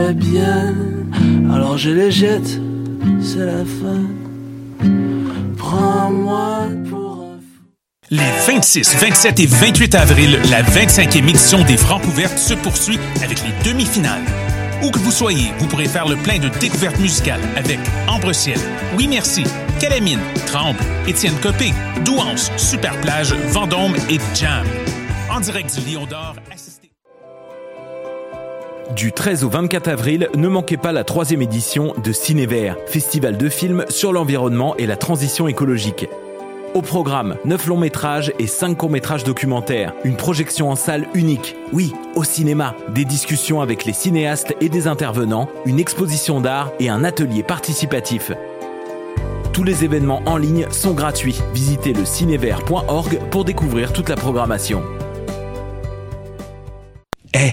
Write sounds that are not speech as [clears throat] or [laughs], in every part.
serait bien. Alors je les jette, c'est la fin. Prends-moi pour un. Les 26, 27 et 28 avril, la 25e édition des Francs ouvertes se poursuit avec les demi-finales. Où que vous soyez, vous pourrez faire le plein de découvertes musicales avec Ambre Ciel, Oui Merci, Calamine, Tremble, Étienne Copé, Douance, Superplage, Vendôme et Jam. En direct du Lion d'Or, assistez. Du 13 au 24 avril, ne manquez pas la troisième édition de Cinévert, festival de films sur l'environnement et la transition écologique. Au programme, 9 longs métrages et 5 courts métrages documentaires. Une projection en salle unique. Oui, au cinéma. Des discussions avec les cinéastes et des intervenants, une exposition d'art et un atelier participatif. Tous les événements en ligne sont gratuits. Visitez le cinévert.org pour découvrir toute la programmation. Eh,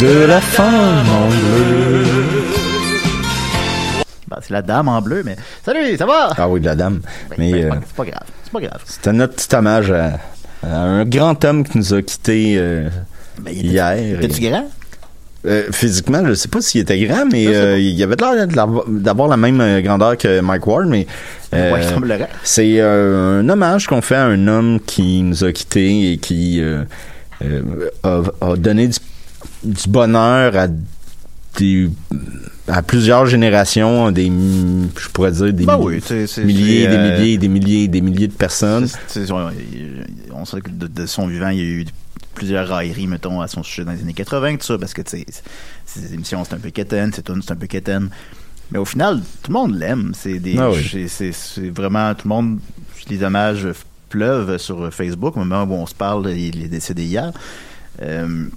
De la femme en bleu. Bah, c'est la dame en bleu, mais salut, ça va? Ah oui, de la dame. Ben, Mais ben, euh, c'est pas grave, c'est pas grave. c'était notre petit hommage à, à un grand homme qui nous a quittés euh, Ben, il était- hier. T'es-tu Et- grand? euh, physiquement, je sais pas s'il était grand, mais euh, il avait l'air d'avoir la même grandeur que Mike Ward, mais euh, Ouais, c'est un hommage qu'on fait à un homme qui nous a quittés et qui a, a donné du, du bonheur à des à plusieurs générations, des je pourrais dire des Ben milliers, oui, c'est- c'est- milliers, c'est, des euh, milliers, des milliers, et des milliers de personnes. On, on sait que de, de son vivant, il y a eu plusieurs railleries, mettons, à son sujet dans les années 80, tout ça, parce que, ses émissions, c'est un peu quétaine, ses tunes, c'est un peu quétaine. Mais au final, tout le monde l'aime. C'est des, Ah oui. c'est vraiment, tout le monde, les hommages pleuvent sur Facebook. Au moment où on se parle, il est décédé hier. Euh,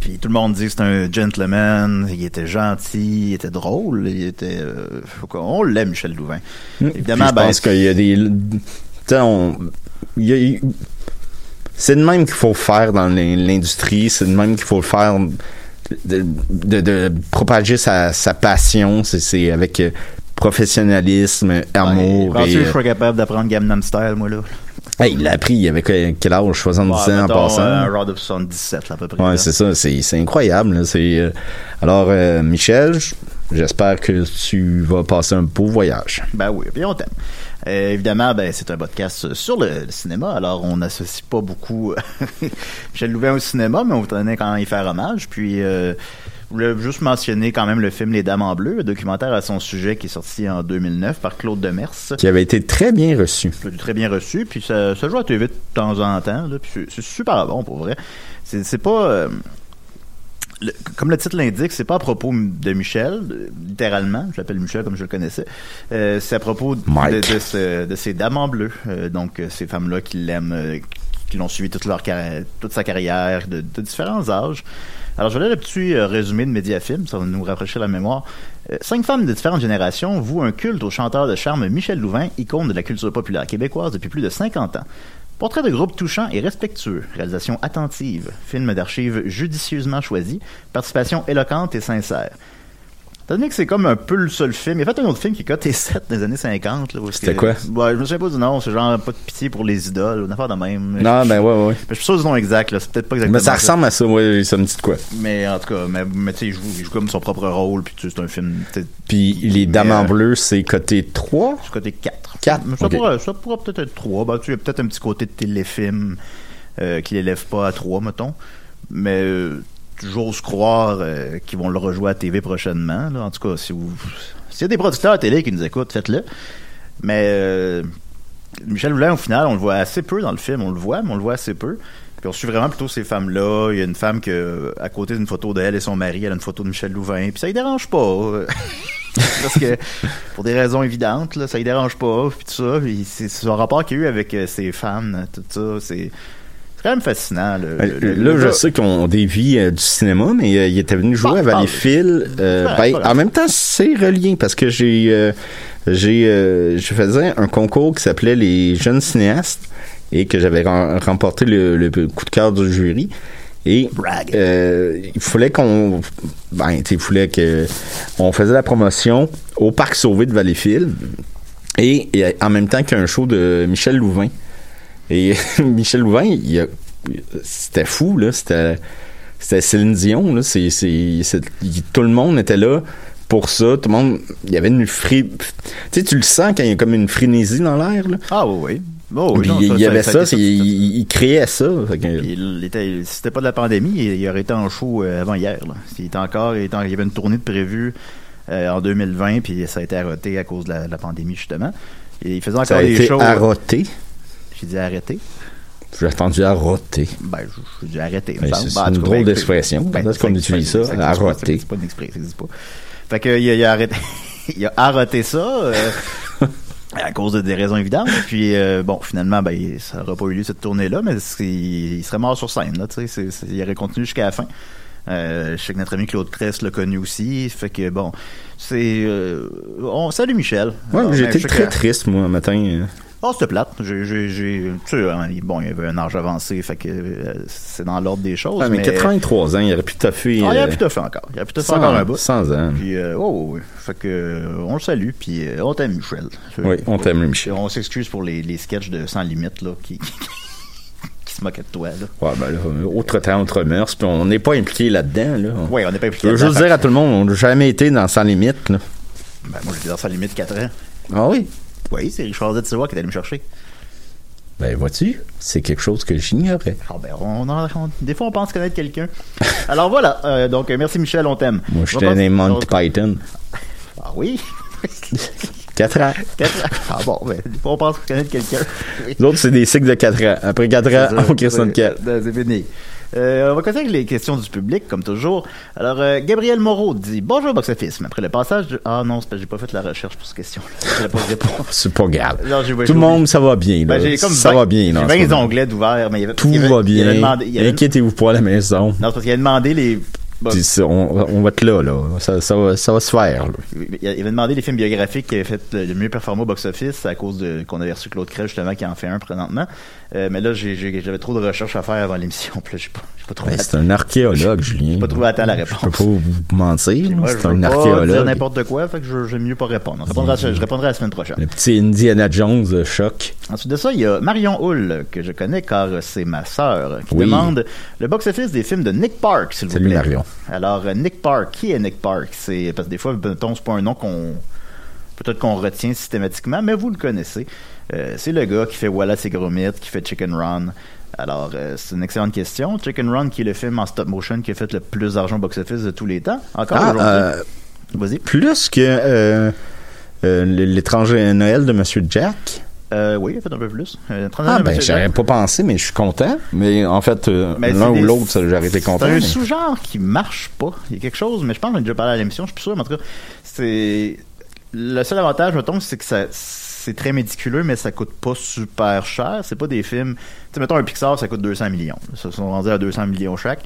puis tout le monde dit que c'est un gentleman, il était gentil, il était drôle, il était... euh, on l'aime, Michel Louvain. Évidemment, Puis je ben, pense qu'il y a des. tu sais, on- il y a- il- c'est de même qu'il faut faire dans l'in- l'industrie, c'est de même qu'il faut le faire de, de- de propager sa, sa passion, c'est- avec euh, professionnalisme, amour. Penses-tu et, que je euh, serais capable d'apprendre Gamnam Style, moi, là? Hey, il l'a appris, il avait quel âge? 70 Ouais, ans en passant? euh, Un round of 77, là, à peu près. Ouais, c'est ça, c'est incroyable. là, euh, alors, euh, Michel, j'espère que tu vas passer un beau voyage. Ben oui, puis on t'aime. Euh, évidemment, ben, c'est un podcast sur le, le cinéma, alors on n'associe pas beaucoup [laughs] Michel Louvain au cinéma, mais on tenait quand même y faire hommage. Puis, euh, voulais juste mentionner quand même le film Les Dames en Bleu, un documentaire à son sujet qui est sorti en 2009 par Claude Demers. Qui avait été très bien reçu. Je très bien reçu, puis ça, ça joue à TV de temps en temps, là, puis c'est- super bon pour vrai. C'est pas. euh, le- comme le titre l'indique, c'est pas à propos de Michel, littéralement, je l'appelle Michel comme je le connaissais. Euh, c'est à propos de, Mike. de, ce- de ces dames en bleu, euh, donc ces femmes-là qui l'aiment, qui l'ont suivi toute leur carrière, toute sa carrière, de, de différents âges. Alors, je vais aller le petit euh, résumé de Mediafilm, ça va nous rapprocher la mémoire. Euh, cinq femmes de différentes générations vouent un culte au chanteur de charme Michel Louvain, icône de la culture populaire québécoise depuis plus de 50 ans. Portrait de groupe touchant et respectueux, réalisation attentive, film d'archives judicieusement choisi, participation éloquente et sincère. Que c'est comme un peu le seul film, il a fait un autre film qui est coté 7 dans les années 50. là, où est-ce C'était quoi? Ouais, je me souviens pas du nom, c'est genre pas de pitié pour les idoles, une affaire de même. Non, Je- ben ouais, ouais. mais je suis sûr du nom exact. C'est peut-être pas exactement. Mais ça ressemble à ça, ouais, ça me dit de quoi. Mais en tout cas, mais, mais tu sais, il joue, il joue comme son propre rôle, puis tu sais, c'est un film. Puis les Mais, Dames en euh, bleu, c'est côté 3. C'est côté 4. Quatre, Ça, ok. pourrait, ça pourrait peut-être être 3. Ben, tu sais, il y a peut-être un petit côté de téléfilm euh, qui l'élève pas à 3, mettons. Mais euh, j'ose croire euh, qu'ils vont le rejouer à TV prochainement. là. En tout cas, si vous. S'il y a des producteurs à télé qui nous écoutent, faites-le. Mais euh, Michel Boulin, au final, on le voit assez peu dans le film. On le voit, mais on le voit assez peu. Puis on suit vraiment plutôt ces femmes-là. Il y a une femme que, à côté d'une photo d'elle et son mari, elle a une photo de Michel Louvain. Puis ça ne dérange pas. [laughs] Parce que, pour des raisons évidentes, là, ça ne dérange pas. Puis tout ça. Puis c'est son rapport qu'il y a eu avec euh, ses femmes, tout ça, c'est... C'est quand même fascinant. Le, Euh, le- là, je sais qu'on dévie euh, du cinéma, mais euh, il était venu jouer à. Valleyfield. Euh, ben, en même temps, c'est relié parce que j'ai j'ai je faisais un concours qui s'appelait les jeunes cinéastes et que j'avais rem- remporté le, le coup de cœur du jury. Et euh, il fallait qu'on ben, il fallait que on faisait la promotion au parc Sauvé de Valleyfield et, et en même temps qu'un show de Michel Louvain. Et [laughs] Michel Louvain, il a- c'était fou, là. C'était, c'était Céline Dion, là. C'est, c'est, c'est- il- tout le monde était là pour ça. Tout le monde, il y avait une fri... Tu sais, tu le sens quand il y a comme une frénésie dans l'air, là. Ah oui, oui. Oh, oui, Puis non, il y avait ça, tout- il, il créait ça. Que- Il était, c'était pas de la pandémie, il, il aurait été en show euh, avant hier. Là. Il était encore, il, était en- il y avait une tournée de prévue euh, en 2020, puis ça a été arrêté à cause de la, de la pandémie justement. Et il faisait encore ça a des été shows. arroté. J'ai dit arrêté. J'ai entendu arroter. Ben, je- j'ai dit arrêté. Ben, c'est- Ben, en une drôle ben, d'expression. ben, Est-ce qu'on utilise ça- ça? Arroter. C'est pas une expression, ça pas. Fait que, il, a, il a arrêté, [laughs] il a arrêté ça. euh, [laughs] à cause de des raisons évidentes. Puis euh, bon, finalement, ben, ça n'aura pas eu lieu cette tournée-là, mais il serait mort sur scène. Là, tu sais, c'est- c'est- il aurait continué jusqu'à la fin. Euh, je sais que notre ami Claude Cress l'a connu aussi. Fait que bon, c'est. euh, on salue Michel. Ouais, j'étais je très triste, moi, un matin. Euh. Oh, c'était plate. J'ai, j'ai, j'ai- tu sais, hein, il- bon, il avait un âge avancé, fait que euh, c'est dans l'ordre des choses. Ouais, mais, mais 83 ans, il aurait pu toffer. Ah, il euh, aurait pu te faire encore. Il aurait pu 100 encore un bout. 100 ans. Puis, euh, oh, oui. Fait que, euh, on le salue, puis euh, on t'aime, Michel. Oui, on t'aime, Michel. On s'excuse pour les, les sketchs de Sans Limite, là, qui, [laughs] qui se moquaient de toi, là. Ouais, ben là, autre temps, autre mœurs, puis on n'est pas impliqué là-dedans, là. Oui, on n'est pas Je impliqué. veux là-dedans, juste fait dire à tout le monde, on n'a jamais été dans Sans Limite, là. Ben, moi, j'étais dans Sans Limite 4 ans. Ah oui? Oui, c'est Richard Z. Qui est allé me chercher. Ben, vois-tu, c'est quelque chose que j'ignorais. Ah, ben, on, en- on- des fois, on pense connaître quelqu'un. [laughs] Alors voilà, euh, donc euh, merci Michel, on t'aime. Moi, né passer- Monty Python. Ah oui? [laughs] 4 ans. [laughs] Quatre ans. Ah bon, ben, des fois, on pense connaître quelqu'un. Autres, c'est des cycles de 4 ans. Après 4 C'est ans, on crée de c'est- 4. C'est fini. Euh, on va continuer avec les questions du public, comme toujours. Alors, euh, Gabriel Moreau dit Bonjour, Box Office. Mais Après le passage de. Ah non, c'est parce que j'ai pas fait la recherche pour cette question-là. [laughs] Pas réponse. [laughs] C'est pas grave. Non, Tout le monde, ça va bien, là. Ben, comme ça 20 va bien, J'ai ce 20 moment. onglets d'ouvert, mais il y avait. Tout il y avait- va bien. Inquiétez-vous pas à la maison. Non, c'est parce qu'il a demandé les. On, on va être là, là. Ça, ça, va, ça va se faire, là. il avait demandé les films biographiques qui avaient fait le mieux performé au box-office à cause de qu'on avait reçu Claude Crèche justement qui en fait un présentement. Euh, mais là, j'ai- j'ai- j'avais trop de recherches à faire avant l'émission. [laughs] Puis là, j'ai pas, j'ai pas trouvé. Ben, c'est un archéologue, Julien. pas trouvé à temps la Je peux réponse. pas vous mentir. Je C'est un pas dire archéologue. n'importe quoi, fait que je- j'aime mieux pas répondre. Je répondrai, à, je répondrai la semaine prochaine. Le petit Indiana Jones euh, choc. Ensuite de ça, il y a Marion Hull, que je connais car c'est ma sœur, qui Oui. demande le box-office des films de Nick Park, s'il vous Salut, plaît. Marion. Alors, euh, Nick Park, qui est Nick Park? C'est, parce que des fois, mettons, c'est pas un nom qu'on, peut-être qu'on retient systématiquement, mais vous le connaissez. Euh, c'est le gars qui fait Wallace et Gromit, qui fait Chicken Run. Alors, euh, c'est une excellente question. Chicken Run, qui est le film en stop motion qui a fait le plus d'argent au box-office de tous les temps. Encore Ah, aujourd'hui. Vas-y. plus que l'étranger Noël de Monsieur Jack. Euh, oui, il a fait un peu plus. Euh, 39 Ah, ben, j'aurais pas pensé, mais je suis content. Mais en fait, euh, l'un ou l'autre, j'aurais été content. C'est un mais- sous-genre qui marche pas. Il y a quelque chose, mais je pense que j'en ai déjà parlé à l'émission, je suis plus sûr, mais en tout cas, c'est. Le seul avantage, mettons, c'est que ça. C'est très méticuleux, mais ça coûte pas super cher. C'est pas des films. Tu sais, mettons un Pixar, ça coûte 200 millions. Ça sont rendus à 200 millions chaque.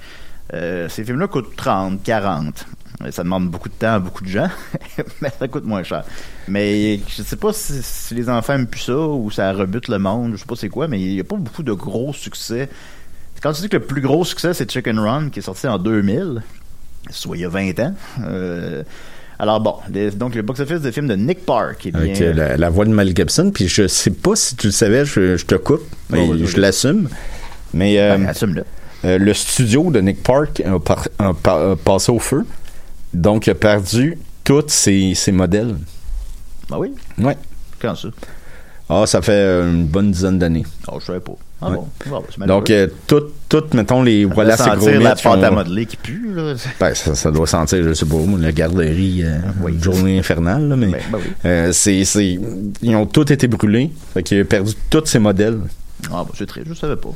Euh, ces films-là coûtent 30, 40. Ça demande beaucoup de temps à beaucoup de gens, [laughs] mais ça coûte moins cher. Mais je sais pas si, si les enfants aiment plus ça ou ça rebute le monde, je sais pas c'est quoi, mais il y a pas beaucoup de gros succès. Quand tu dis que le plus gros succès c'est Chicken Run qui est sorti en 2000, soit il y a 20 ans. euh, alors bon, les- donc le box-office de film de Nick Park, bien, Avec euh, la, la voix de Mel Gibson, puis je sais pas si tu le savais, je, je te coupe, mais Oh, je l'assume. Mais euh, ben, assume-le. euh, le studio de Nick Park a, par- a par- a passé au feu, donc il a perdu tous ses, ses modèles. Ben oui, Ouais. quand ça? Ah, ça fait une bonne dizaine d'années. Oh, je savais pas. Ah Ouais. bon, bon, c'est malheureux. Donc, euh, tout, tout, mettons, les Ça voilà, c'est gros sentir la pâte à modeler qui pue, là. [laughs] Ben, ça, ça doit sentir, je sais pas, la garderie, euh, une journée infernale, là, mais Ben, ben oui. euh, c'est, c'est, ils ont tous été brûlés, fait qu'il a perdu tous ses modèles. Ah, bah, c'est triste, je savais pas.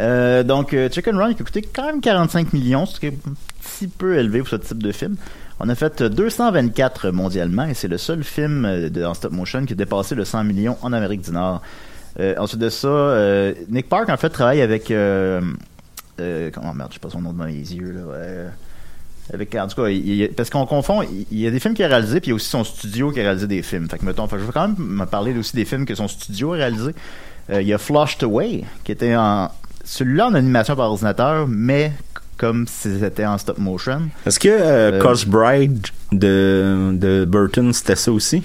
Euh, donc, euh, Chicken Run qui a coûté quand même 45 millions, ce qui est un petit peu élevé pour ce type de film. On a fait euh, 224 mondialement et c'est le seul film euh, de, en stop motion qui a dépassé le 100 millions en Amérique du Nord. Euh, ensuite de ça, euh, Nick Park en fait travaille avec comment merde, je sais pas son nom devant les yeux là. Avec, en tout cas, parce qu'on confond, il, y a des films qu'il a réalisés, puis il y a aussi son studio qui a réalisé des films. Fait que, mettons, je vais quand même me parler aussi des films que son studio a réalisé. Euh, il y a Flushed Away, qui était en. Celui-là en animation par ordinateur, mais comme si c'était en stop motion. Est-ce que euh, Euh, Bride de, de Burton, c'était ça aussi?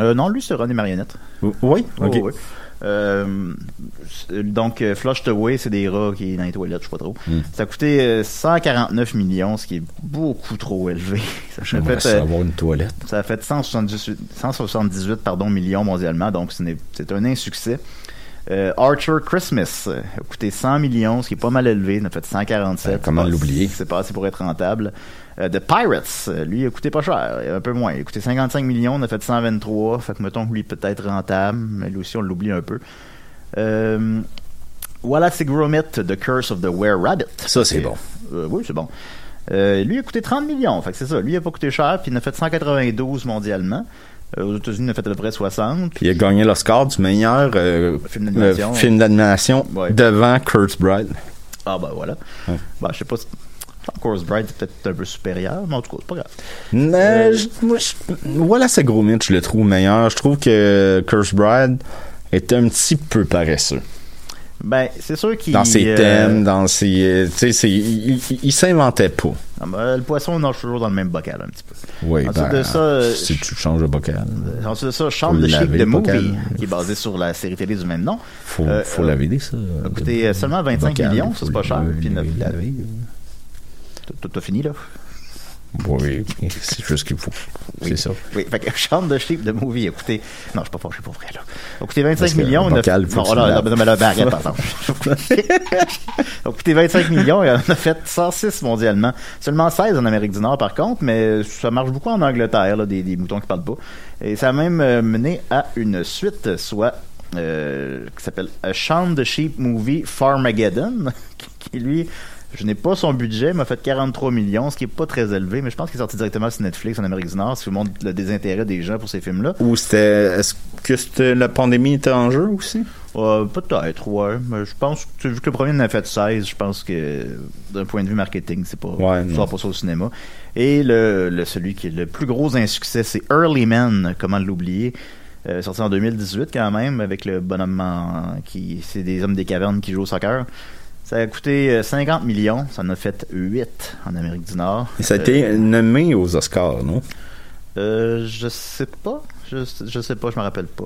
Euh, non, lui, c'est René Marionnette. Oui? Oui, Ok. oui. Euh, donc, Flushed Away, c'est des rats qui est dans les toilettes, je sais pas trop. Hmm. Ça a coûté euh, 149 millions, ce qui est beaucoup trop élevé. [laughs] Ça a fait, ça avoir une toilette. Ça a fait 178, 178 pardon, millions mondialement, donc c'est un insuccès. Euh, Archer Christmas euh, a coûté 100 millions, ce qui est pas mal élevé. Il a fait 147. Ben, comment l'oublier? C'est pour être rentable. Euh, The Pirates, euh, lui, a coûté pas cher, un peu moins. Il a coûté 55 millions, on a fait 123. Fait que mettons que lui peut être rentable, mais lui aussi on l'oublie un peu. Euh, Wallace Gromit, The Curse of the Were Rabbit. Ça, c'est bon. Euh, oui, c'est bon. Euh, lui a coûté 30 millions, fait que c'est ça. Lui a pas coûté cher, puis il en a fait 192 mondialement. Euh, aux États-Unis, il a fait à peu près 60. Puis il a gagné l'Oscar du meilleur euh, Film d'animation. euh, Ouais. devant Kurt Bride. Ah ben voilà. Ouais. Ben, je sais pas si... Course, Bride est peut-être un peu supérieur, mais en tout cas, c'est pas grave. Mais je- moi, je- voilà, c'est gros mythe, je le trouve meilleur. Je trouve que Curse Bride est un petit peu paresseux. Ben, c'est sûr qu'il... Dans ses euh, thèmes, dans ses. euh, Tu sais, il, il- il s'inventait pas. ah ben, le poisson nage toujours dans le même bocal, un petit peu. Oui, Ensuite ben, de ça, euh, si tu changes de bocal, Ensuite de ça, laver the le bocal. Movie, qui est basé sur la série télé du même nom. faut, Euh, faut euh, laver ça. a coûté euh, seulement 25 Bocal, millions, ça c'est pas cher. Puis T'as fini, là? Oui, c'est juste qu'il faut. C'est ça. Oui, fait que Shaun the Sheep, the Movie, a coûté... Non, je suis pas fâché pour vrai, là. A coûté 25 Parce que millions. en a- non, tu non, mais là, ben, arrête, par exemple. a coûté 25 millions et on a fait 106 mondialement. Seulement 16 en Amérique du Nord, par contre, mais ça marche beaucoup en Angleterre, là, des, des moutons qui parlent pas. Et ça a même euh, mené à une suite, soit euh, qui s'appelle A Shaun the Sheep Movie Farmageddon, [laughs] qui, qui, lui, je n'ai pas son budget, m'a fait 43 millions, ce qui est pas très élevé, mais je pense qu'il est sorti directement sur Netflix en Amérique du Nord, ce qui montre le désintérêt des gens pour ces films-là. Ou c'était. Est-ce que c'était la pandémie était en jeu aussi? Euh, Peut-être, ouais. Mais je pense que, vu que le premier en a fait 16, je pense que d'un point de vue marketing, c'est pas, Ouais, non. pas ça au cinéma. Et le, le- celui qui est le plus gros insuccès, c'est Early Men, comment l'oublier. Euh, sorti en 2018 quand même, avec le bonhomme en- qui. C'est des hommes des cavernes qui jouent au soccer. Ça a coûté euh, 50 millions, ça en a fait 8 en Amérique du Nord. Et ça a Euh, été nommé aux Oscars, non? euh, je sais pas. Je, je sais pas, je me rappelle pas.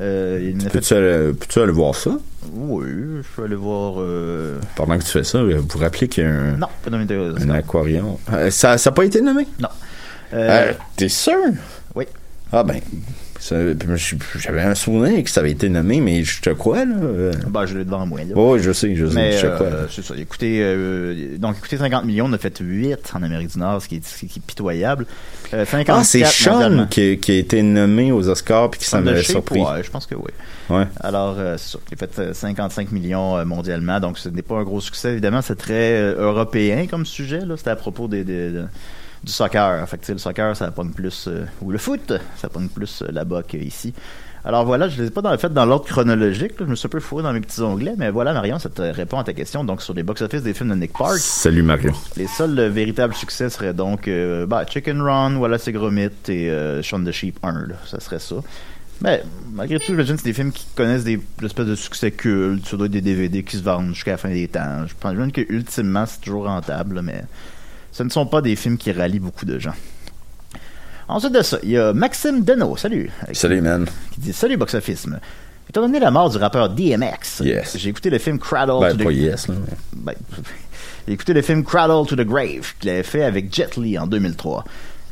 Euh, fait. Peux-tu aller, voir ça? Oui, je peux aller voir. euh, Pendant que tu fais ça, vous vous rappelez qu'il y a un, Non, pas nommé aux un Oscars. aquarium. Euh, Ça n'a pas été nommé? Non. Euh, Euh, T'es sûr? oui. Ah ben, j'avais un souvenir que ça avait été nommé, mais je te crois, là. Ben, je l'ai devant moi. Là. Oui, je sais, je sais, Mais je te euh, c'est ça. Écoutez, euh, donc écoutez, 50 millions, on a fait 8 en Amérique du Nord, ce qui est, ce qui est pitoyable. Euh, 54 Ah, c'est Sean qui, qui a été nommé aux Oscars puis qui s'en avait surpris. Ouais, je pense que oui. Ouais. Alors, euh, c'est ça. Il a fait euh, 55 millions mondialement, donc ce n'est pas un gros succès. Évidemment, c'est très européen comme sujet. Là. C'était à propos des, des- de- du soccer. Fait que, tu sais, le soccer, ça pogne plus... euh, ou le foot, ça pogne plus euh, là-bas qu'ici. Alors voilà, je ne les ai pas dans, fait dans l'ordre chronologique. là. Je me suis un peu fourré dans mes petits onglets, mais voilà, Marion, ça te répond à ta question. Donc, sur les box-office des films de Nick Park, Salut Mario. les seuls euh, véritables succès seraient donc euh, bah, Chicken Run, Voilà c'est Gromit et euh, Shaun the Sheep 1. Là, ça serait ça. Mais malgré tout, j'imagine que c'est des films qui connaissent des espèces de succès cultes. Ça doit être des DVD qui se vendent jusqu'à la fin des temps. Je pense même que ultimement, c'est toujours rentable, mais ce ne sont pas des films qui rallient beaucoup de gens. Ensuite de ça, il y a Maxime Deneau, salut, Salut, man. qui dit Salut Box Office. Étant donné la mort du rappeur DMX, Yes. j'ai écouté le film Cradle Ben, to the pas yes, ben, [laughs] j'ai écouté le film Cradle to the Grave qu'il avait fait avec Jet Li en 2003.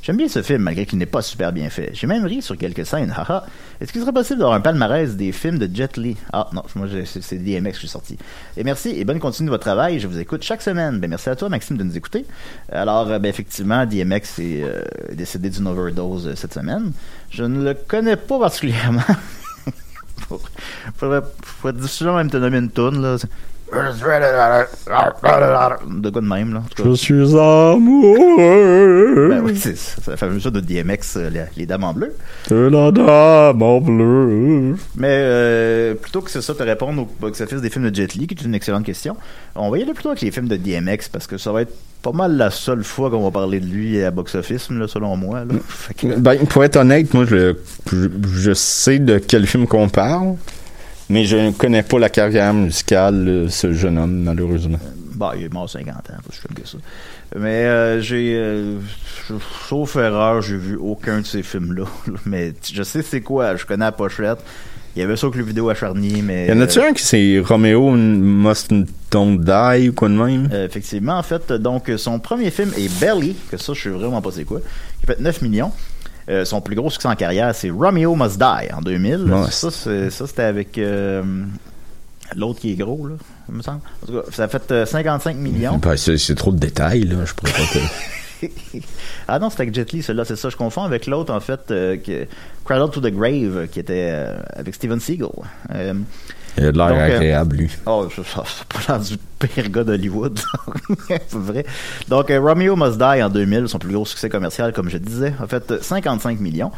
J'aime bien ce film, malgré qu'il n'est pas super bien fait. J'ai même ri sur quelques scènes, haha. Est-ce qu'il serait possible d'avoir un palmarès des films de Jet Li? Ah, non, moi, c'est DMX que je suis sorti. Et merci, et bonne continue de votre travail. Je vous écoute chaque semaine. Ben, merci à toi, Maxime, de nous écouter. Alors, euh, ben, effectivement, DMX est euh, décédé d'une overdose euh, cette semaine. Je ne le connais pas particulièrement. [laughs] Faudrait, faudrait difficilement même te nommer une toune, là. De quoi de même, là. en tout cas? Je suis amoureux Ben oui, c'est c'est la fameuse chose de DMX, euh, les, les dames en bleu. de la dame en bleu. Mais euh, plutôt que c'est ça te répondre au box-office des films de Jet Li, qui est une excellente question, on va y aller plutôt avec les films de DMX parce que ça va être pas mal la seule fois qu'on va parler de lui à box-office, là, selon moi. Là. Fait que- Ben, pour être honnête, moi, je, je, je sais de quel film qu'on parle, mais je ne connais pas la carrière musicale de ce jeune homme, malheureusement. Bah, il est mort à 50 ans, je filme que ça. Mais euh, j'ai, euh, sauf erreur, j'ai vu aucun de ces films-là. [laughs] Mais je sais c'est quoi, je connais la pochette. Il y avait ça que le vidéo à Charny, mais... Y en a-tu euh, un qui c'est Romeo Must Don't Die ou quoi de même? Euh, effectivement, en fait, donc son premier film est Belly, que ça, je sais vraiment pas c'est quoi, qui fait 9 millions. Euh, son plus gros succès en carrière, c'est Romeo Must Die en 2000. Ouais. Ça, c'était avec euh, l'autre qui est gros, là, il me semble. En tout cas, ça a fait euh, 55 millions. Ben, c'est, trop de détails, là. Je pourrais pas te... [laughs] ah non, c'était avec Jet Li, celui-là, c'est ça. Je confonds avec l'autre, en fait, euh, qui- Cradle to the Grave, euh, qui était euh, avec Steven Seagal. Euh, Il a de l'air euh, agréable, lui. Oh, c'est pas [laughs] l'air du pire gars d'Hollywood. [laughs] c'est vrai. Donc, euh, Romeo Must Die en 2000, son plus gros succès commercial, comme je disais, a fait euh, 55 millions.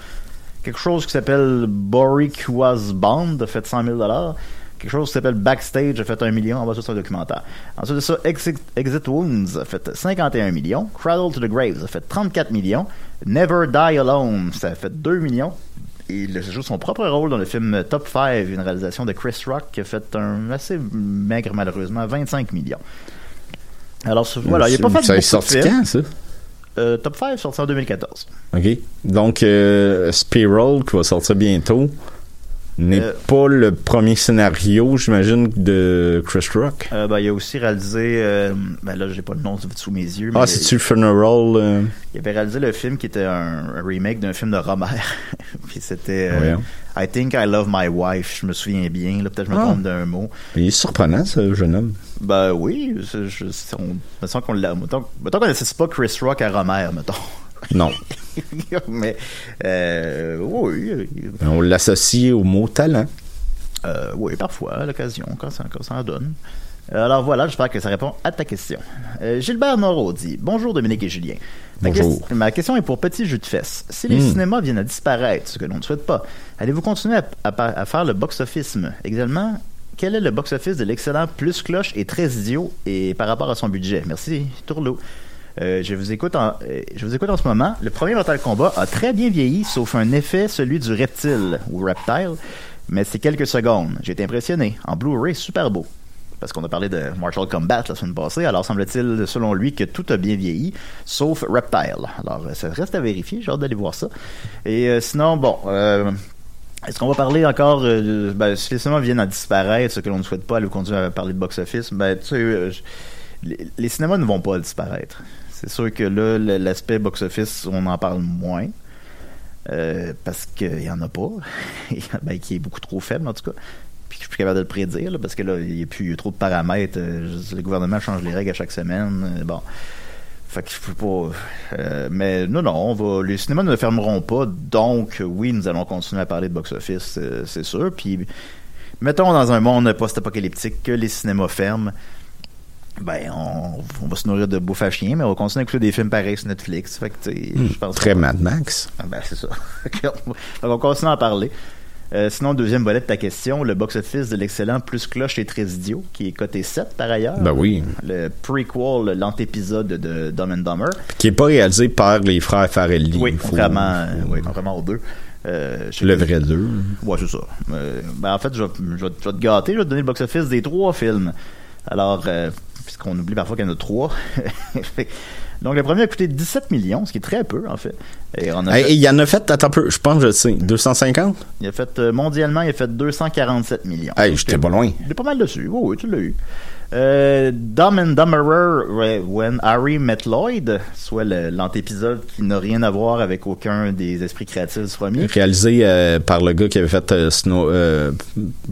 Quelque chose qui s'appelle Boric Was Bond a fait 100 000 Quelque chose qui s'appelle Backstage a fait 1 million. On va sur un documentaire. Ensuite de ça, Exit, Exit Wounds a fait 51 millions. Cradle to the Graves a fait 34 millions. Never Die Alone, ça a fait 2 millions. Il joue son propre rôle dans le film Top 5, une réalisation de Chris Rock qui a fait un assez maigre, malheureusement, 25 millions. Alors, ce- voilà, il n'a pas fait Ça beaucoup de sorti films. quand, ça? Euh, Top 5 sorti en 2014. OK. Donc, euh, Spiral, qui va sortir bientôt, n'est Euh, pas le premier scénario, j'imagine, de Chris Rock. Euh, ben, il a aussi réalisé, euh, ben là, j'ai pas le nom sous mes yeux, mais Ah, c'est-tu Funeral? il avait réalisé le film qui était un, un remake d'un film de Romer. [laughs] Puis c'était. I Think I Love My Wife, je me souviens bien. Là, peut-être que je me Ah. trompe d'un mot. Il est surprenant, ce jeune homme. Ben oui, c'est- je, c'est- on. Mettons, qu'on n'associe pas Chris Rock à Romer, mettons. Non. [laughs] mais euh, oui, On l'associe au mot talent. euh, oui, parfois, à l'occasion, quand ça, quand ça en donne. Alors voilà, j'espère que ça répond à ta question. Euh, Gilbert Moreau dit Bonjour Dominique et Julien. Ma, Bonjour. ma question est pour Petit Jus de Fesses. Si les Hmm. cinémas viennent à disparaître, ce que l'on ne souhaite pas, allez-vous continuer à, à- à faire le box-office? Également, quel est le box-office de l'excellent Plus Cloche et Très Idiot et par rapport à son budget? Merci, Tourlot. Euh, je vous écoute en, euh, je vous écoute en ce moment. Le premier Mortal Kombat a très bien vieilli, sauf un effet, celui du reptile ou reptile, mais c'est quelques secondes. J'ai été impressionné. En Blu-ray, super beau. Parce qu'on a parlé de Martial Combat la semaine passée, alors semble-t-il, selon lui, que tout a bien vieilli, sauf Reptile. Alors, euh, ça reste à vérifier, j'ai hâte d'aller voir ça. Et sinon, bon, est-ce qu'on va parler encore, ben, si les cinémas viennent à disparaître, ce que l'on ne souhaite pas, aller continuer à parler de box-office, ben, tu sais, les, les cinémas ne vont pas disparaître. C'est sûr que là, l'aspect box-office, on en parle moins. Euh, parce qu'il n'y en a pas. [laughs] ben, qui est beaucoup trop faible, en tout cas. Puis je suis plus capable de le prédire, parce que là, il y a plus y a trop de paramètres. Euh, le gouvernement change les règles à chaque semaine. Euh, bon. Fait que je peux pas. mais non, non, on va. Les cinémas ne fermeront pas, donc oui, nous allons continuer à parler de box-office, c'est sûr. Puis mettons dans un monde post-apocalyptique que les cinémas ferment. Ben, on, on va se nourrir de bouffe à chien, mais on va continuer à écouter des films pareils sur Netflix. Fait que, sais, je pense Très Mad Max. ah ben, c'est ça. [laughs] Donc, on continue à en parler. Euh, sinon, deuxième volet de ta question, le box-office de l'excellent Plus Cloche et Très Idiot, qui est coté 7 par ailleurs. Ben oui. Le prequel, l'antépisode de Dumb and Dumber. Qui est pas réalisé par les frères Farelli. Oui, faut- oui, contrairement aux deux. Euh, Le vrai deux. Ouais, c'est ça. Euh, ben, en fait, je vais, je, vais, je vais te gâter, je vais te donner le box-office des trois films. Alors, euh, puisqu'on oublie parfois qu'il y en a trois. [laughs] Donc, le premier a coûté 17 millions, ce qui est très peu, en fait. Et on a Hey, fait- il y en a fait, attends un peu, je pense je sais, 250? il a fait, euh, mondialement, il a fait 247 millions. Hey, j'étais pas loin. Il est pas mal dessus. Oui, oui, tu l'as eu. Euh, Dumb and Dumberer When Harry Met Lloyd, soit l'antépisode qui n'a rien à voir avec aucun des esprits créatifs du premier. Réalisé euh, par le gars qui avait fait euh, Snow,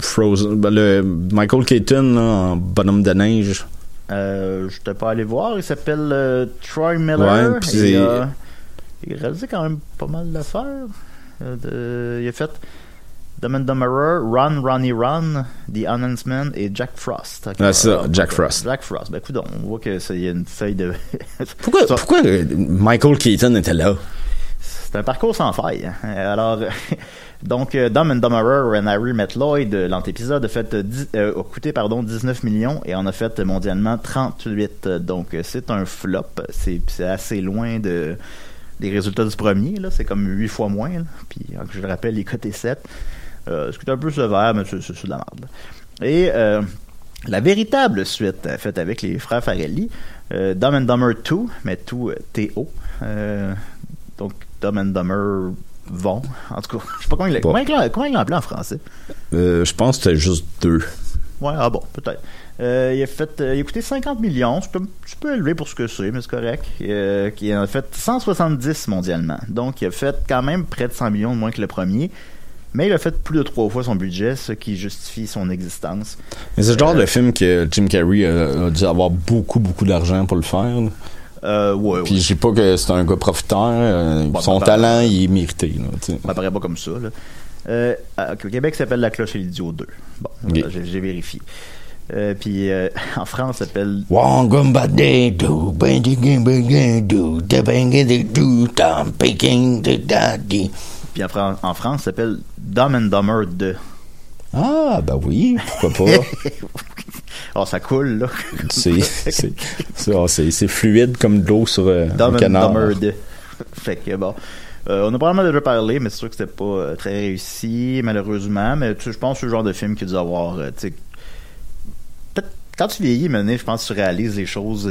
Frozen, ben, le Michael Keaton là, en bonhomme de neige. Euh, je t'ai pas allé voir. Il s'appelle euh, Troy Miller. Ouais, Et, c'est- euh, il a réalisé quand même pas mal d'affaires. Euh, il a fait Dumb and Dumberer, Run, Ronnie Run, The Announcement et Jack Frost. Ouais, c'est ça, Jack Frost. Jack Frost. Ben, écoute, on voit ça y a une feuille de. [laughs] Pourquoi, pourquoi euh, Michael Keaton était là? C'est un parcours sans faille. hein. Alors, [laughs] donc, euh, Dumb and Dumberer and Harry Met Lloyd, euh, l'antépisode, a, fait, euh, dix- euh, a coûté pardon, 19 millions et en a fait mondialement 38. Euh, Donc, c'est un flop. C'est assez loin de, des résultats du premier. C'est comme 8 fois moins. Puis, je le rappelle, les cotés 7. Euh, ce qui est un peu sévère, mais c'est de la merde. Et la véritable suite faite avec les frères Farelli, Dumb and Dumber 2, mais tout T-O. Donc, Dumb and Dumber vont. En tout cas, je sais pas comment il l'a Bon. comment il il appelé en français. Euh, je pense que c'était juste deux. Ouais, ah bon, peut-être. Euh, il a fait, euh, il a coûté 50 millions, c'est un petit peu élevé pour ce que c'est, mais c'est correct. Euh, qui en a fait 170 mondialement. Donc, il a fait quand même près de 100 millions de moins que le premier. Mais il a fait plus de trois fois son budget, ce qui justifie son existence. Mais c'est le genre de film que Jim Carrey a, a dû avoir beaucoup, beaucoup d'argent pour le faire. là. Euh, ouais, Puis ouais. je dis pas que c'est un gars profiteur. euh, Bon, son talent, il est mérité. Là. Ça m'apparaît pas comme ça. Là. Euh, au Québec, ça s'appelle La Cloche et l'Idiot 2. Bon, Ok. voilà, j'ai vérifié. Euh, puis euh, [laughs] en France, ça s'appelle puis en, Fran- en France, ça s'appelle Dumb and Dumber 2. Ah, ben oui, pourquoi pas? [laughs] Oh, ça coule, là. c'est, c'est fluide comme de l'eau sur euh, un Dumb canard. Dumber 2. fait que bon. Euh, on a probablement déjà parlé, mais c'est sûr que c'était pas euh, très réussi, malheureusement. Mais je pense que c'est le genre de film qui doit avoir. quand tu vieillis, maintenant, je pense que tu réalises les choses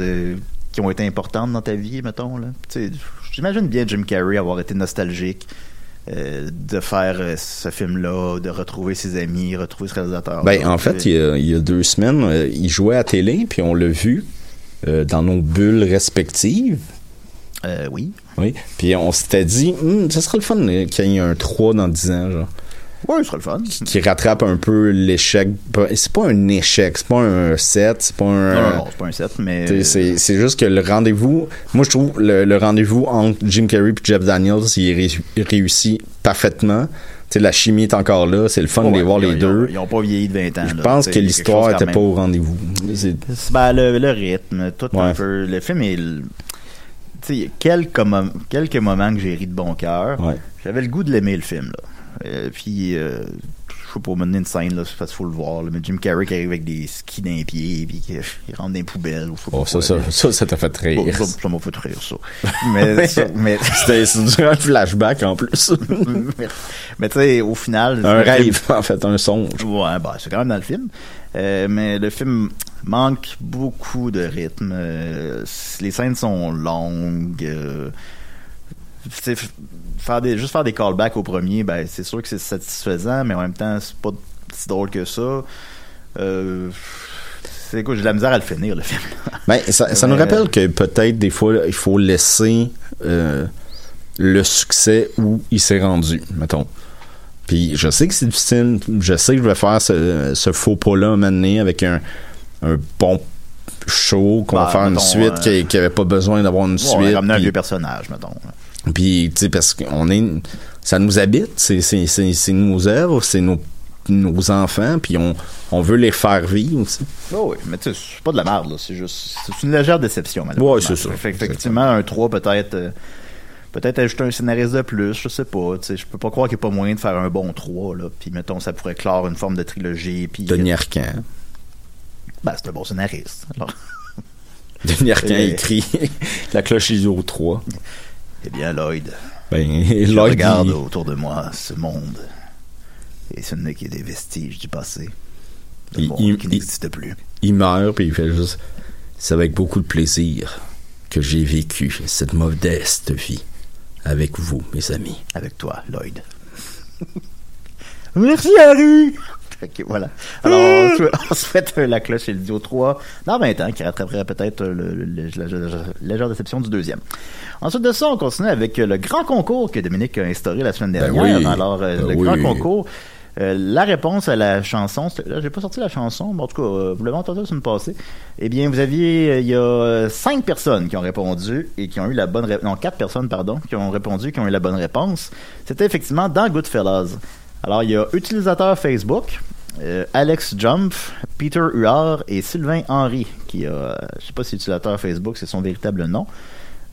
qui ont été importantes dans ta vie, mettons. J'imagine bien Jim Carrey avoir été nostalgique euh, de faire euh, ce film-là, de retrouver ses amis, retrouver ce réalisateur. Ben, en fait, il y a, il y a deux semaines, euh, il jouait à télé, puis on l'a vu dans nos bulles respectives. Oui. Oui. Puis on s'était dit, Hum, ça serait le fun qu'il y ait un 3 dans 10 ans, genre. Ouais, ce serait le fun. Qui rattrape un peu l'échec. C'est pas un échec, c'est pas un 7, c'est pas un. Non, non, non, c'est pas un set, mais. T'sais, C'est, juste que le rendez-vous, moi je trouve le, le rendez-vous entre Jim Carrey et Jeff Daniels, il est ré- réussi parfaitement. T'sais, la chimie est encore là, c'est le fun Ouais, de les voir les ils ont- deux. Ils ont pas vieilli de 20 ans. Je là, pense que l'histoire chose quand était même. pas au rendez-vous. Ben, le, le rythme, tout un peu. Le film est. le- Tu sais, il y a quelques, quelques moments que j'ai ri de bon cœur. Ouais. J'avais le goût de l'aimer, le film. Là. Euh, puis, euh, je sais pas, mener une scène, là, parce qu'il faut le voir. là, mais Jim Carrey qui arrive avec des skis dans les pieds, puis qu'il rentre dans les poubelles. Ou Oh, ça, ça, ça, ça t'a fait rire. ça, ça m'a fait rire, ça. [laughs] Mais, ça- mais, [laughs] C'était c'est un flashback en plus. [laughs] mais tu sais, au final. un rêve, en fait, un songe. Ouais, bah, c'est quand même dans le film. Euh, mais le film manque beaucoup de rythme. Euh, les scènes sont longues. Euh, faire des, juste faire des callbacks au premier, ben, c'est sûr que c'est satisfaisant, mais en même temps, c'est pas si drôle que ça. Euh, c'est quoi, j'ai de la misère à le finir, le film. [laughs] Ben, ça, ça nous Ouais. rappelle que peut-être des fois, il faut laisser euh, le succès où il s'est rendu, mettons. Puis je sais que c'est difficile, je sais que je vais faire ce, ce faux pas-là un moment donné avec un, un bon show, qu'on va Ben, faire une suite euh, qui, qui avait pas besoin d'avoir une Ouais, on a suite. ramené un puis- vieux personnage, mettons. Puis, tu sais, parce qu'on est. Ça nous habite, c'est, c'est, c'est, c'est nos œuvres, c'est nos, nos enfants, puis on, on veut les faire vivre aussi. Oh oui, mais tu sais, c'est pas de la merde, là. C'est juste. C'est une légère déception, malheureusement. Ouais, c'est ça. Fait- effectivement, un 3, peut-être. euh, peut-être ajouter un scénariste de plus, je sais pas. Tu sais, je peux pas croire qu'il n'y a pas moyen de faire un bon 3, là. Puis, mettons, ça pourrait clore une forme de trilogie. Puis. Denis Arcand. Ben, c'est un bon scénariste. Alors, [laughs] Denis Arcand écrit [laughs] La cloche ISO 3. Eh bien, Lloyd. Ben, Je Lloyd, regarde il- autour de moi ce monde. Et ce n'est que des vestiges du passé. Le Il- monde il- qui il- n'existe plus. il meurt, puis il fait juste. C'est avec beaucoup de plaisir que j'ai vécu cette modeste vie avec vous, mes amis. Avec toi, Lloyd. [laughs] Merci, Harry! Ok, voilà. Alors, on souhaite, on souhaite euh, la cloche et le duo 3 dans 20 ans, qui rattraperait peut-être euh, la légère déception du deuxième. Ensuite de ça, on continue avec euh, le grand concours que Dominique a instauré la semaine Ben dernière. oui. Alors, euh, Ben le oui. grand concours, euh, la réponse à la chanson, là, j'ai pas sorti la chanson, mais en tout cas, euh, vous l'avez entendu la semaine passée. Eh bien, vous aviez, euh, il y a euh, cinq personnes qui ont répondu et qui ont eu la bonne réponse. Non, quatre personnes, pardon, qui ont répondu, qui ont eu la bonne réponse. C'était effectivement dans Goodfellas. Alors, il y a utilisateur Facebook, euh, Alex Jump, Peter Huard et Sylvain Henry, qui a, euh, je sais pas si utilisateur Facebook, c'est son véritable nom,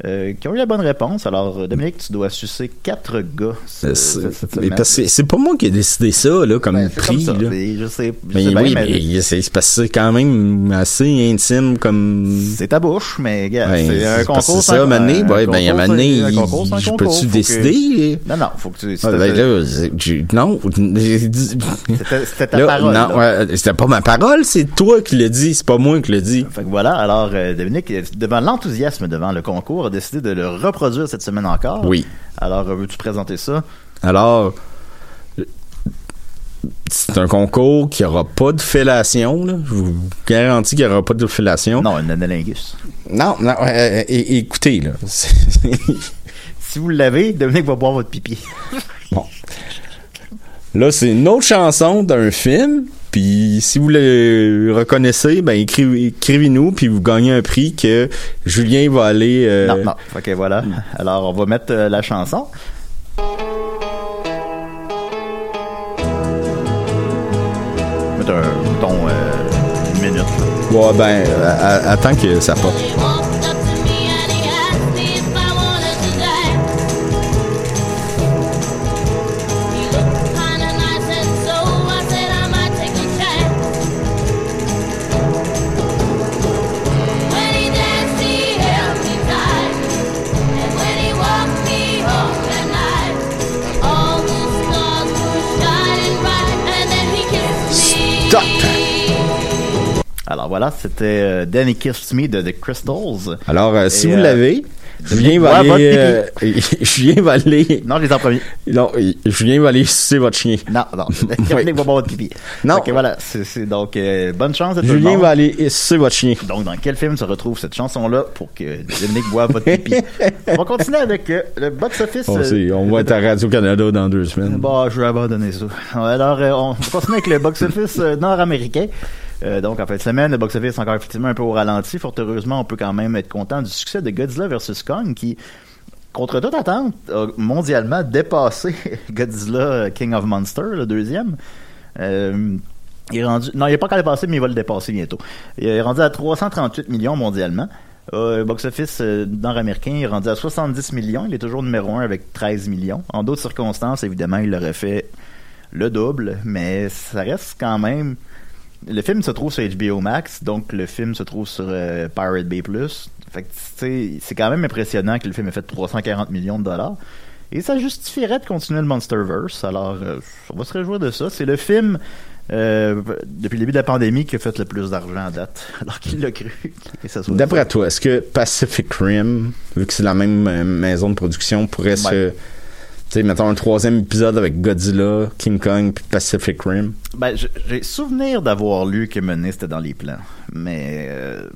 euh, qui ont eu la bonne réponse. Alors, euh, Dominique, tu dois sucer quatre gars ce- Euh, c'est- pas moi qui ai décidé ça, là, comme Ben, prix. comme ça, là. c'est- je sais, je Mais sais bien, oui, mais mais c'est parce que c'est quand même assez intime comme. c'est ta bouche, mais gars, Ouais, c'est un concours. c'est ça, Mané, un ouais, ben, il y a concours, Mané, c'est un c'est un je peux-tu Faut que- décider? Non, non, faut que tu. Ah, ben là, non, [laughs] C'était ta Là, parole. non, là. ouais, c'était pas ma parole, c'est toi qui l'as dit, c'est pas moi qui l'ai dit. Fait que voilà, alors Dominique, devant l'enthousiasme devant le concours, a décidé de le reproduire cette semaine encore. Oui. Alors, euh, veux-tu présenter ça? Alors, c'est un concours qui aura pas de fellation, là. Je vous garantis qu'il y aura pas de fellation. Non, un analingus. Non, non, euh, euh, écoutez, là. [laughs] Si vous l'avez, Dominique va boire votre pipi. Bon. Là, c'est une autre chanson d'un film. Puis si vous le reconnaissez, ben écrivez- écrivez-nous, puis vous gagnez un prix que Julien va aller. euh, Non, non. Ok, voilà. Alors, on va mettre euh, la chanson. Mettre un bouton euh, une minute. Ouais, ben, euh, attends que ça pop. Alors voilà, c'était euh, Danny Kissed Me de The Crystals. Alors, euh, si Et, vous euh, l'avez, Julien va aller. [laughs] euh, Julien va aller. Non, je les ai en premier. Non, Julien va aller sucer votre chien. Non, non. Dominique va boire votre pipi. Non. Ok, voilà. C'est donc euh, bonne chance à tout le Julien monde. va aller sucer votre chien. Donc, dans quel film se retrouve cette chanson-là pour que Dominique boive votre pipi? [laughs] On va continuer avec euh, le box-office. On, euh, va être à Radio-Canada dans deux semaines. Bon, je vais abandonner ça. Alors, euh, on va continuer avec le box-office euh, nord-américain. Euh, donc, en fin de semaine, le box-office encore effectivement un peu au ralenti. Fort heureusement, on peut quand même être content du succès de Godzilla vs. Kong qui, contre toute attente, a mondialement dépassé [laughs] Godzilla euh, King of Monsters, le deuxième. Euh, il est rendu, non, il n'est pas encore dépassé, mais il va le dépasser bientôt. Il est rendu à 338 millions mondialement. Le box-office euh, nord-américain est rendu à 70 millions. Il est toujours numéro 1 avec 13 millions. En d'autres circonstances, évidemment, il aurait fait le double, mais ça reste quand même. Le film se trouve sur HBO Max, donc le film se trouve sur euh, Pirate Bay Plus. Fait que, c'est quand même impressionnant que le film ait fait 340 millions de dollars. Et ça justifierait de continuer le Monsterverse. Alors, euh, on va se réjouir de ça. C'est le film, euh, depuis le début de la pandémie, qui a fait le plus d'argent à date. [laughs] Alors qu'il l'a cru. D'après toi, est-ce que Pacific Rim, vu que c'est la même maison de production, pourrait se. Tu sais, mettons un troisième épisode avec Godzilla, King Kong puis Pacific Rim. Ben, j'ai souvenir d'avoir lu que Mené c'était dans les plans, mais euh,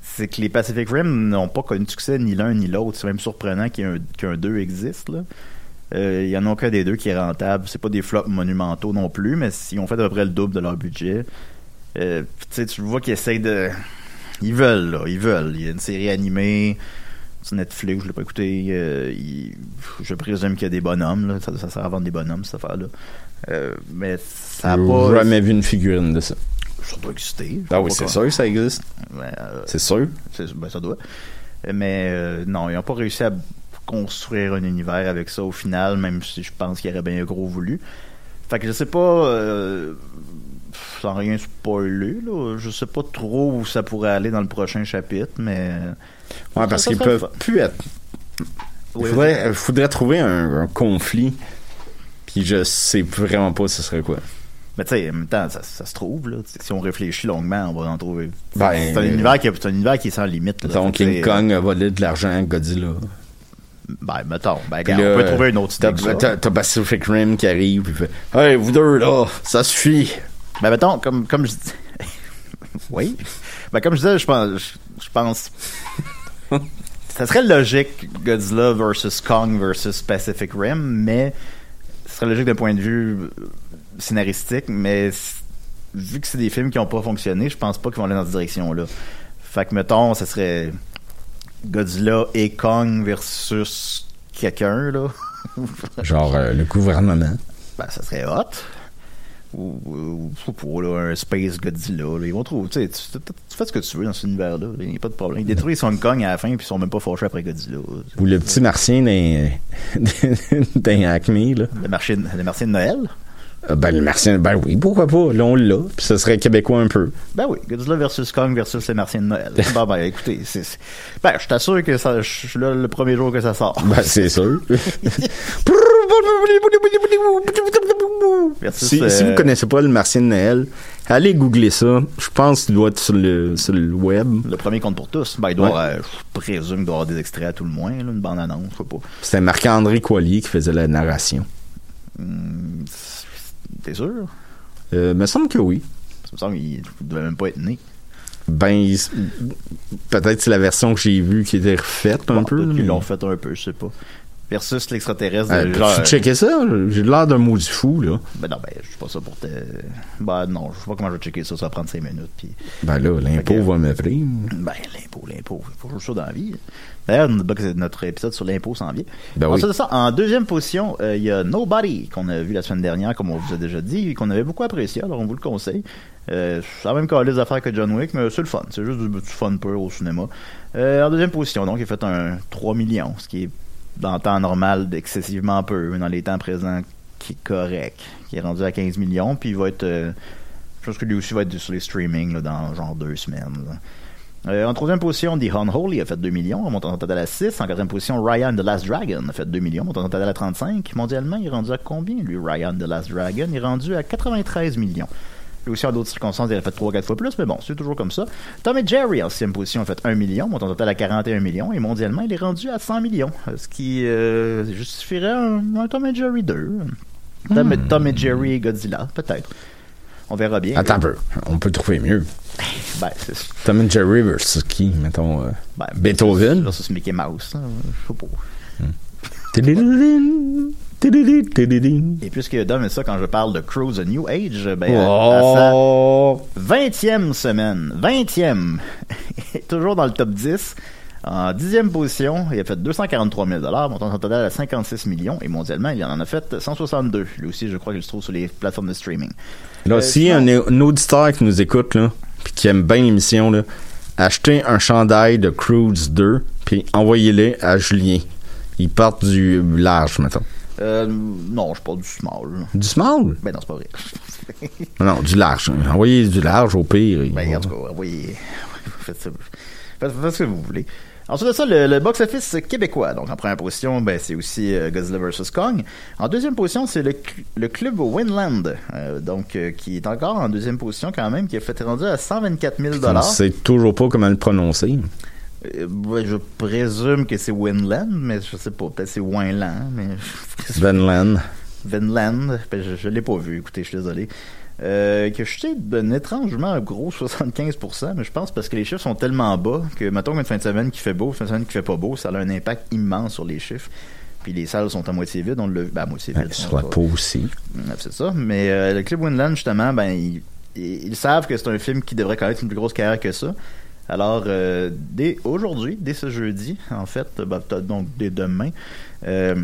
c'est que les Pacific Rim n'ont pas connu de succès ni l'un ni l'autre. C'est même surprenant qu'un 2 existe. Euh, Il y en a aucun des deux qui est rentable. C'est pas des flops monumentaux non plus, mais ils ont fait à peu près le double de leur budget. Euh, tu vois qu'ils essayent de... Ils veulent, là, ils veulent. Il y a une série animée Netflix, je l'ai pas écouté. euh, il- Je présume qu'il y a des bonhommes, là. Ça, ça sert à vendre des bonhommes, cette affaire-là. Euh, mais ça a J'ai pas... jamais vu une figurine de ça. Ça doit exister. Ah oui, c'est sûr que ça existe. euh, C'est sûr. ben, ça doit. Mais euh, non, ils n'ont pas réussi à construire un univers avec ça au final, même si je pense qu'il aurait bien gros voulu. Fait que je sais pas, sans rien spoiler, là, je sais pas trop où ça pourrait aller dans le prochain chapitre, mais... Ouais, parce qu'ils peuvent plus être. Il Oui, faudrait, faudrait trouver un, un conflit. Puis je sais vraiment pas ce serait quoi. Mais tu sais, en même temps, ça, ça se trouve, là. Si on réfléchit longuement, on va en trouver. Ben, c'est un, euh, univers qui est, c'est un univers qui est sans limite. là. Que, King sais, Kong a volé de l'argent à Godzilla. Ben, mettons. Ben, regarde, là, on peut trouver une autre idée. T'as, Pacific Rim qui arrive, puis fait Hey, vous deux, là, ça suffit. Ben, mettons, comme, comme je dis. [laughs] oui. Ben, comme je disais, je pense. Je, je pense. [laughs] ça serait logique Godzilla versus Kong versus Pacific Rim, mais. Ce serait logique d'un point de vue euh, scénaristique, mais vu que c'est des films qui n'ont pas fonctionné, je pense pas qu'ils vont aller dans cette direction-là. Fait que, mettons, ça serait Godzilla et Kong versus quelqu'un, là. [laughs] Genre, euh, le gouvernement. Ben, ça serait hot. Ou, là, un Space Godzilla. là. Ils vont trouver. Tu tu, tu- fais ce que tu veux dans cet univers-là. Il n'y a pas de problème. Ils détruisent Hong Kong à la fin, puis ils sont même pas fâchés après Godzilla. Ou le petit martien d'un, [laughs] Acme, là. Le marché, le marché de Noël? Euh, Ben, le martien, ben oui, pourquoi pas? Là, on l'a. Puis ce serait québécois un peu. Ben oui, Godzilla versus Kong versus le martien de Noël. [laughs] ben, ben, écoutez, c'est- ben, je t'assure que ça, je suis là le premier jour que ça sort. Ben, c'est sûr. Versus, si, euh, si vous connaissez pas le martien de Noël, allez googler ça. Je pense qu'il doit être sur le, sur le web. Le premier compte pour tous. Ben, il doit, Ouais. euh, je présume qu'il doit avoir des extraits à tout le moins, là, une bande-annonce, je sais pas. C'était Marc-André Coilier qui faisait la narration. Hum, T'es sûr? Euh, me semble que oui. Ça me semble qu'il devait même pas être né. Ben, peut-être c'est la version que j'ai vue qui était refaite un Bon, peu. mais- l'ont fait un peu, je sais pas. Versus l'extraterrestre, de peux-tu genre. checker ça? J'ai l'air d'un maudit fou, là. Ben non, ben, je suis pas ça pour te. Ben non, je sais pas comment je vais checker ça, ça va prendre 5 minutes. Puis, Ben là, l'impôt que- va me prendre. ben, l'impôt, l'impôt, il faut toujours ça dans la vie. D'ailleurs, notre- épisode sur l'impôt s'en vient. Ben oui. Ça, en deuxième position, euh, il y a Nobody, qu'on a vu la semaine dernière, comme on vous a déjà dit, et qu'on avait beaucoup apprécié, alors on vous le conseille. Euh, c'est la même les affaires que John Wick, mais c'est le fun. C'est juste du, du fun pur au cinéma. Euh, en deuxième position, donc, il a fait un 3 millions, ce qui est dans le temps normal excessivement peu, mais dans les temps présents, qui est correct. Qui est rendu à 15 millions, puis il va être... euh, je pense que lui aussi va être sur les streamings là, dans genre deux semaines. Euh, en troisième position, The Unholy a fait 2 millions, en montant total à 6. En quatrième position, Ryan the Last Dragon a fait 2 millions, montant total à 35. Mondialement, il est rendu à combien, lui, Ryan the Last Dragon? Il est rendu à 93 millions. Lui aussi, en d'autres circonstances, il aurait fait 3-4 fois plus, mais bon, c'est toujours comme ça. Tom et Jerry, en sixième position, a fait 1 million, montant total à 41 millions, et mondialement, il est rendu à 100 millions, ce qui euh, justifierait un, un Tom et Jerry 2. Tom, et- Tom et Jerry et Godzilla, peut-être. On verra bien. Attends un peu. On peut trouver mieux. Ben, c'est Tom and Jerry versus qui, mettons, euh, ben, Beethoven? versus Mickey Mouse, hein, je sais pas. Tidididididin. Et puisque Dom et ça, quand je parle de Cruise a New Age, ben, à- à sa Oh! 20e semaine, 20e, [laughs] toujours dans le top 10, en 10e position, il a fait 243 000 montant total à 56 millions, et mondialement, il en a fait 162. Lui aussi, je crois qu'il se trouve sur les plateformes de streaming. Là, Euh, y a un, sinon- un auditeur qui nous écoute, là, puis qui aime bien l'émission, là, achetez un chandail de Cruise 2, puis envoyez-le à Julien. Il part du large, mettons. Euh, non, je parle du small. Du small? Ben non, c'est pas vrai. Non, du large. Envoyez du large, au pire. Ben, en tout cas, oui. [laughs] Faites, ça. Faites, faites ce que vous voulez. Ensuite de ça, le, le box-office québécois. Donc, en première position, ben, c'est aussi euh, Godzilla vs. Kong. En deuxième position, c'est le, le club Winland. euh, donc, euh, qui est encore en deuxième position quand même, qui a fait rendu à 124 000 On sait toujours pas comment le prononcer. Euh, ouais, Je présume que c'est Winland, mais je sais pas. Peut-être c'est Winland, mais... Venland. Vinland, ben, je, je l'ai pas vu, écoutez, je suis désolé. Euh, que je sais d'un étrangement un gros 75%, mais je pense parce que les chiffres sont tellement bas que, mettons qu'une fin de semaine qui fait beau, une fin de semaine qui fait pas beau, ça a un impact immense sur les chiffres. Puis les salles sont à moitié vides, on l'a vu, ben, à moitié Ben, vides. sur la peau aussi. C'est ça. Mais euh, le Club Winland, justement, ben, ils, ils- ils savent que c'est un film qui devrait connaître une plus grosse carrière que ça. Alors, euh, dès aujourd'hui, dès ce jeudi, en fait, ben, peut-être donc dès demain, euh,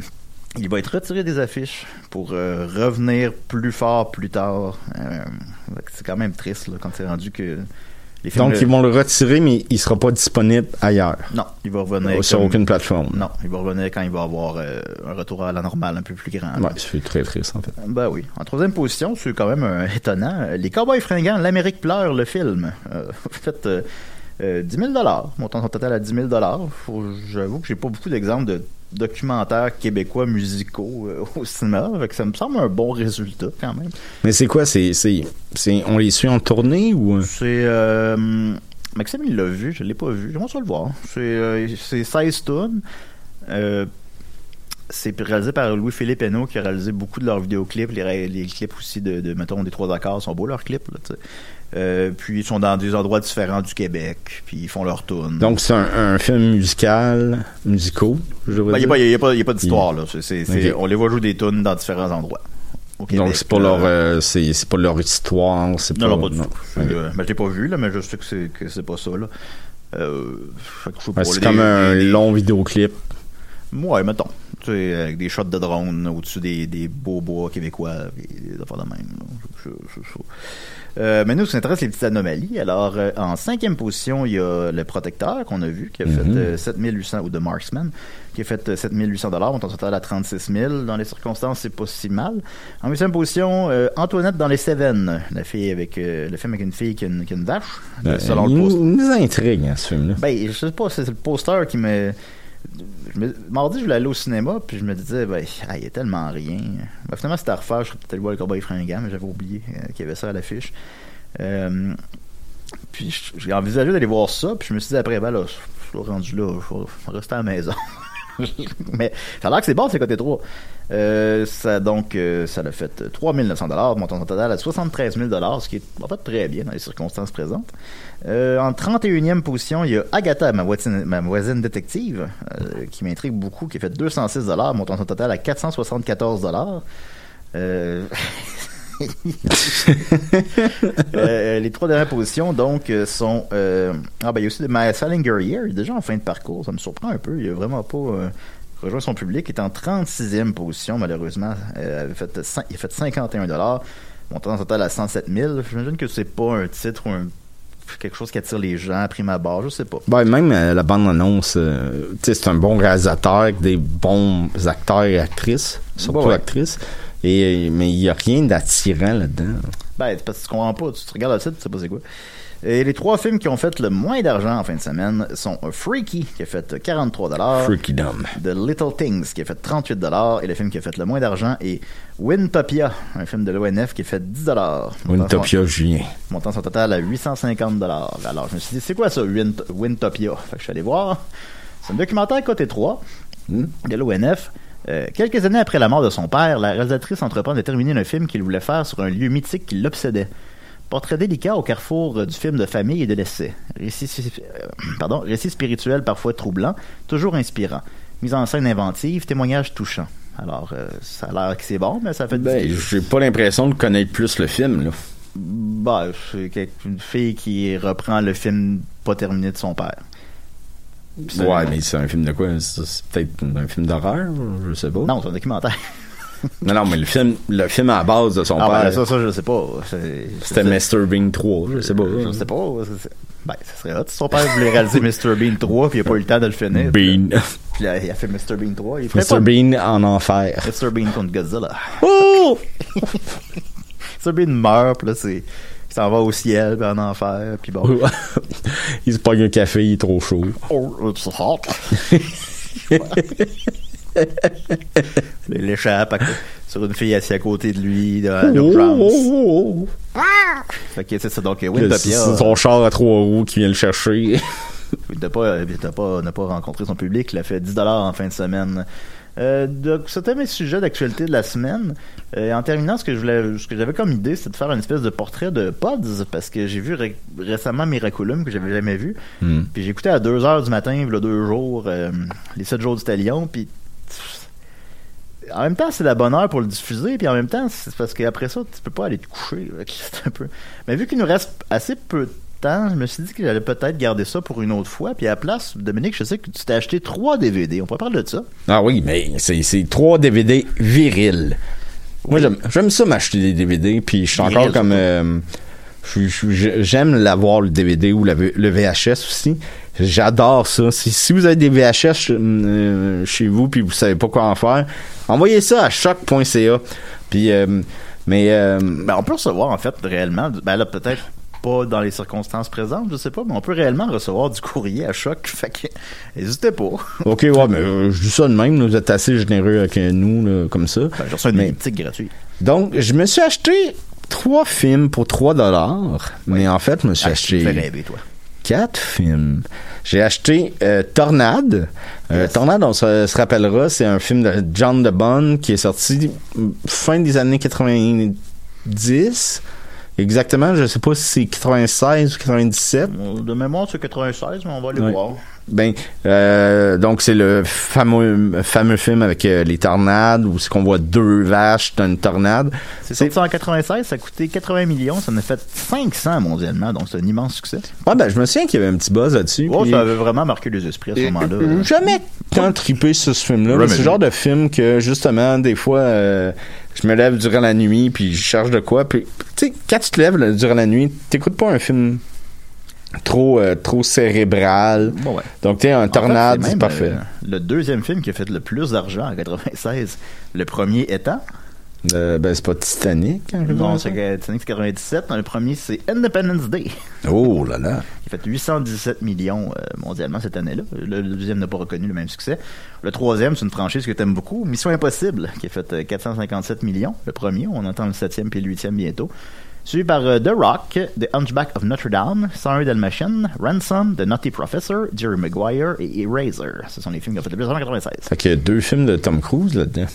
il va être retiré des affiches pour euh, revenir plus fort plus tard. Euh, c'est quand même triste là, quand c'est rendu que les films. Donc, ils vont le retirer, mais il sera pas disponible ailleurs. Non, il va revenir. Sur comme- aucune plateforme. Non, il va revenir quand il va avoir euh, un retour à la normale un peu plus grand. Ouais, c'est très triste, en fait. Ben oui. En troisième position, c'est quand même euh, étonnant. Les Cowboys fringants, l'Amérique pleure, le film. Euh, [laughs] en fait, euh, euh, 10 000 montant son total à 10 000 Faut- J'avoue que j'ai pas beaucoup d'exemples de, documentaires québécois musicaux euh, [laughs] au cinéma. Fait que ça me semble un bon résultat quand même. Mais c'est quoi? C'est, c'est, c'est, on les suit en tournée ou... C'est euh, Maxime il l'a vu, je l'ai pas vu. J'aimerais ça le voir. C'est euh, c'est 16 tonnes. Euh, c'est réalisé par Louis-Philippe Hainaut qui a réalisé beaucoup de leurs vidéoclips, les, les clips aussi de, de, mettons, des trois accords, sont beaux leurs clips, là, tu sais. Euh, puis ils sont dans des endroits différents du Québec, puis ils font leur tourne. Donc c'est un, un film musical, musicaux, je Il devrais n'y dire. a, pas- y a pas, y a pas d'histoire, là. On les voit jouer des tunes dans différents endroits. au Québec, Donc c'est pas leur, euh, c'est, c'est pas leur histoire, c'est Non, pas... non, pas du tout. Ok. Euh, ben, je l'ai pas vu, là, mais je sais que c'est, que c'est pas ça, là. Euh, je pas, c'est comme un long vidéoclip. Ouais, mettons. Tu sais, avec des shots de drone au-dessus des, des beaux bois québécois, et des affaires de même. là. Je- je- je- Euh, mais nous, ça nous intéresse les petites anomalies. Alors, euh, en cinquième position, il y a le protecteur qu'on a vu, qui a fait Mhm. euh, 7800, ou The Marksman, qui a fait euh, 7800 dollars, montant total à 36 000. Dans les circonstances, c'est pas si mal. En huitième position, euh, Antoinette dans les Cévennes, la fille avec, euh, le film avec une fille qui a une, qui a une vache, Euh, selon le poster. nous, intrigue, hein, ce film-là. Ben, je sais pas, c'est le poster qui me. Mardi, je voulais aller au cinéma, puis je me disais, ben, ah, il y a tellement rien. Ben, finalement, c'était à refaire. Je serais peut-être voir le Cowboy fringant, mais j'avais oublié euh, qu'il y avait ça à l'affiche. Euh, puis j'ai envisagé d'aller voir ça, puis je me suis dit après, ben là, je suis rendu là, je vais rester à la maison. [laughs] [laughs] mais ça a que c'est bon, c'est côté 3. Euh, ça, donc, euh, ça l'a fait 3 900 montant total à 73 000 ce qui est en fait très bien dans les circonstances présentes. Euh, en 31e position, il y a Agatha, ma voisine, détective, euh, qui m'intrigue beaucoup, qui a fait 206 montant son total à 474 euh, [laughs] [laughs] euh, les trois dernières positions, donc, euh, sont... euh, ah, ben, il y a aussi de My Salinger il déjà en fin de parcours. Ça me surprend un peu. Il a vraiment pas euh, rejoint son public. Il est en 36e position, malheureusement. Avait fait, il a fait 51 montant total à 107 000. J'imagine que c'est pas un titre ou un- quelque chose qui attire les gens à prime abord. Je sais pas. Ben, même euh, la bande-annonce, euh, c'est un bon réalisateur avec des bons acteurs et actrices, surtout ouais. actrices. Et, euh, mais il n'y a rien d'attirant là-dedans. Ben, parce que tu comprends pas. Tu te regardes le titre, tu sais pas c'est quoi. Et les trois films qui ont fait le moins d'argent en fin de semaine sont Freaky, qui a fait 43 Freakydom. The Little Things, qui a fait 38 et le film qui a fait le moins d'argent est Wintopia, un film de l'ONF qui a fait 10 Wintopia Julien. montant son total à 850 Alors, je me suis dit, c'est quoi ça, Wint- Wintopia? Fait que je suis allé voir. C'est un documentaire côté 3 de l'ONF. Euh, quelques années après la mort de son père, la réalisatrice entreprend de terminer un film qu'il voulait faire sur un lieu mythique qui l'obsédait. Portrait délicat au carrefour euh, du film de famille et de l'essai. Récit, euh, [clears throat] pardon, récit spirituel parfois troublant, toujours inspirant. Mise en scène inventive, témoignage touchant. Alors, euh, ça a l'air que c'est bon, mais ça fait Ben, j'ai pas l'impression de connaître plus le film, là. bah, c'est une fille qui reprend le film pas terminé de son père. Ouais, mais c'est un film de quoi? C'est peut-être un film d'horreur? Je sais pas. Non, c'est un documentaire. [laughs] Non, non, mais le film, le film à la base de son Ah, père, ben, ça, ça, je sais pas. C'était Mr. Bean 3, je sais pas. Je sais pas. Ben, ça serait hot. Si son père voulait réaliser Mr. Bean 3 puis il a pas eu le temps de le finir. Bean. Puis là, il a fait Mr. Bean 3. Il Mr. pas Bean en enfer. Mr. Bean contre Godzilla. Oh! [laughs] Mr. Bean meurt, puis là, c'est. S'en va au ciel, puis en enfer, puis bon. il se pogne un café, il est trop chaud. Oh, it's hot. il échappe à- sur une fille assise à côté de lui, à l'urgence. Oh, oh, oh. Fait que c'est donc C'est Wintopia. c'est son char à trois roues qui vient le chercher. Il n'a pas, pas, n'a pas rencontré son public. Il a fait 10 en fin de semaine. Euh, donc, c'était mes sujets d'actualité de la semaine. Euh, en terminant, ce que je voulais, ce que j'avais comme idée, c'est de faire une espèce de portrait de Pods, parce que j'ai vu ré- récemment Miraculum, que j'avais jamais vu. Hmm. Puis écouté à 2 heures du matin, il y a deux jours, euh, les 7 jours du Talion, puis en même temps, c'est la bonne heure pour le diffuser, puis en même temps, c'est parce qu'après ça, tu peux pas aller te coucher. là, [laughs] C'est un peu... Mais vu qu'il nous reste assez peu de temps, je me suis dit que j'allais peut-être garder ça pour une autre fois. Puis à la place, Dominique, je sais que tu t'es acheté trois DVD. On pourrait parler de ça. Ah oui, mais c'est trois DVD virils. Moi, j'aime- ça m'acheter des DVD, puis je suis encore comme... euh, J'aime l'avoir, le DVD ou la le VHS aussi. J'adore ça. Si, si vous avez des VHS euh, chez vous, puis vous savez pas quoi en faire, envoyez ça à choc.ca. Puis, euh, mais... euh, Ben, on peut recevoir, en fait, réellement. Ben là, peut-être pas dans les circonstances présentes, je sais pas, mais on peut réellement recevoir du courrier à choc. [laughs] Fait que, n'hésitez pas. Ok, ouais, mais euh, je dis ça de même, vous êtes assez généreux avec euh, nous, là, comme ça. Ben, J'ai reçu un Mais- elliptique gratuit. Donc, je me suis acheté trois films pour 3 dollars, mais en fait, je me suis Ah, tu me fais acheté rêver, toi. quatre films. J'ai acheté euh, Tornade. Euh, Yes. Tornade, on se, se rappellera, c'est un film de John DeBonne qui est sorti fin des années 90. Exactement, je sais pas si c'est 96 ou 97. De mémoire, c'est 96, mais on va aller Ouais. voir. Ben, euh, donc c'est le fameux fameux film avec euh, les tornades où c'est qu'on voit deux vaches dans une tornade. C'est sorti en 96, ça a coûté 80 millions, ça en a fait 500 mondialement, donc c'est un immense succès. Ouais, ben je me souviens qu'il y avait un petit buzz là-dessus. Oh, puis- ça avait vraiment marqué les esprits à ce moment-là. Euh, jamais tant trippé sur ce film-là. Ouais, mais C'est le genre de film que, justement, des fois, euh, je me lève durant la nuit, puis je cherche de quoi. Puis, tu sais, quand tu te lèves là, durant la nuit, t'écoutes pas un film trop, euh, trop cérébral. Bon, ouais. Donc, tu sais, un En fait, tornade, c'est parfait. euh, le deuxième film qui a fait le plus d'argent en 96. Le premier étant? Euh, ben, c'est pas Titanic. hein, Non, c'est? Titanic c'est 97. Le premier, c'est Independence Day. Oh là là. qui a fait 817 millions euh, mondialement cette année-là. Le, le deuxième n'a pas reconnu le même succès. Le troisième, c'est une franchise que t'aimes beaucoup, Mission Impossible, qui a fait euh, 457 millions. Le premier, on entend le septième puis le huitième bientôt. Suivi par euh, The Rock, The Hunchback of Notre Dame, 101 Dalmatian, Ransom, The Nutty Professor, Jerry Maguire et Eraser. Ce sont les films qui ont fait le plus en 96. Fait qu'il y a deux films de Tom Cruise là-dedans.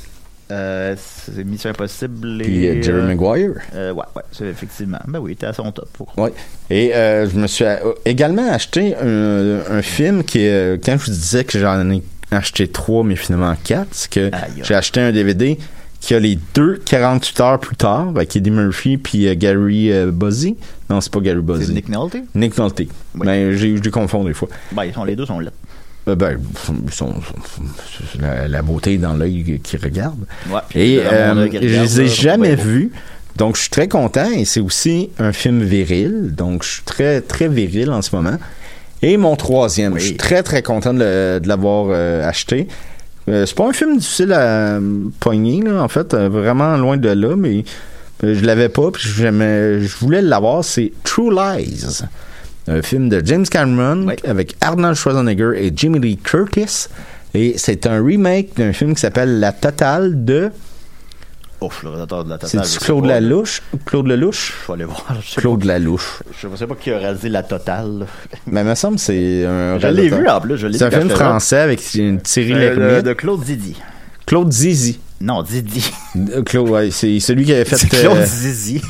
Euh, c'est Mission Impossible et... Puis euh, Jerry Maguire. euh, ouais, ouais, c'est effectivement. Ben oui, t'es à son top. faut. Ouais. Et euh, je me suis également acheté un, un film qui est, quand je vous disais que j'en ai acheté trois, mais finalement quatre, c'est que j'ai acheté un DVD qui a les deux 48 heures plus tard, avec Eddie Murphy puis euh, Gary euh, Buzzy. Non, c'est pas Gary C'est Buzzy. Nick Nolte? Nick Nolte. Oui. Mais j'ai, je les confonds des fois. Ben, ils sont, les deux sont là. Euh, ben, sont, sont- la, la beauté dans l'œil qui regarde. Ouais, Et euh, je les ai jamais vus. Donc, je suis très content et c'est aussi un film viril. Donc, je suis très, très viril en ce moment. Et mon troisième, Oui. je suis très, très content de, l'avoir acheté. Euh, c'est pas un film difficile à euh, pogner, là, en fait, euh, vraiment loin de là, mais je l'avais pas, puis j'aimais- je voulais l'avoir. C'est True Lies, un film de James Cameron Oui. avec Arnold Schwarzenegger et Jimmy Lee Curtis. Et c'est un remake d'un film qui s'appelle La Totale de. Ouf, le réalisateur de la totale. C'est Claude. Lalouche? Claude Lelouch? Je vais aller voir. Je Claude Lalouche. pas, je sais pas qui a réalisé la totale. Mais il me semble que c'est un. Je l'ai vu en plus. je l'ai C'est un film français avec une Thierry Euh, de, Claude Didi. Claude Zizi. Non, Didi. Euh, Claude, ouais, c'est celui qui avait [laughs] fait. Claude euh, Zizi.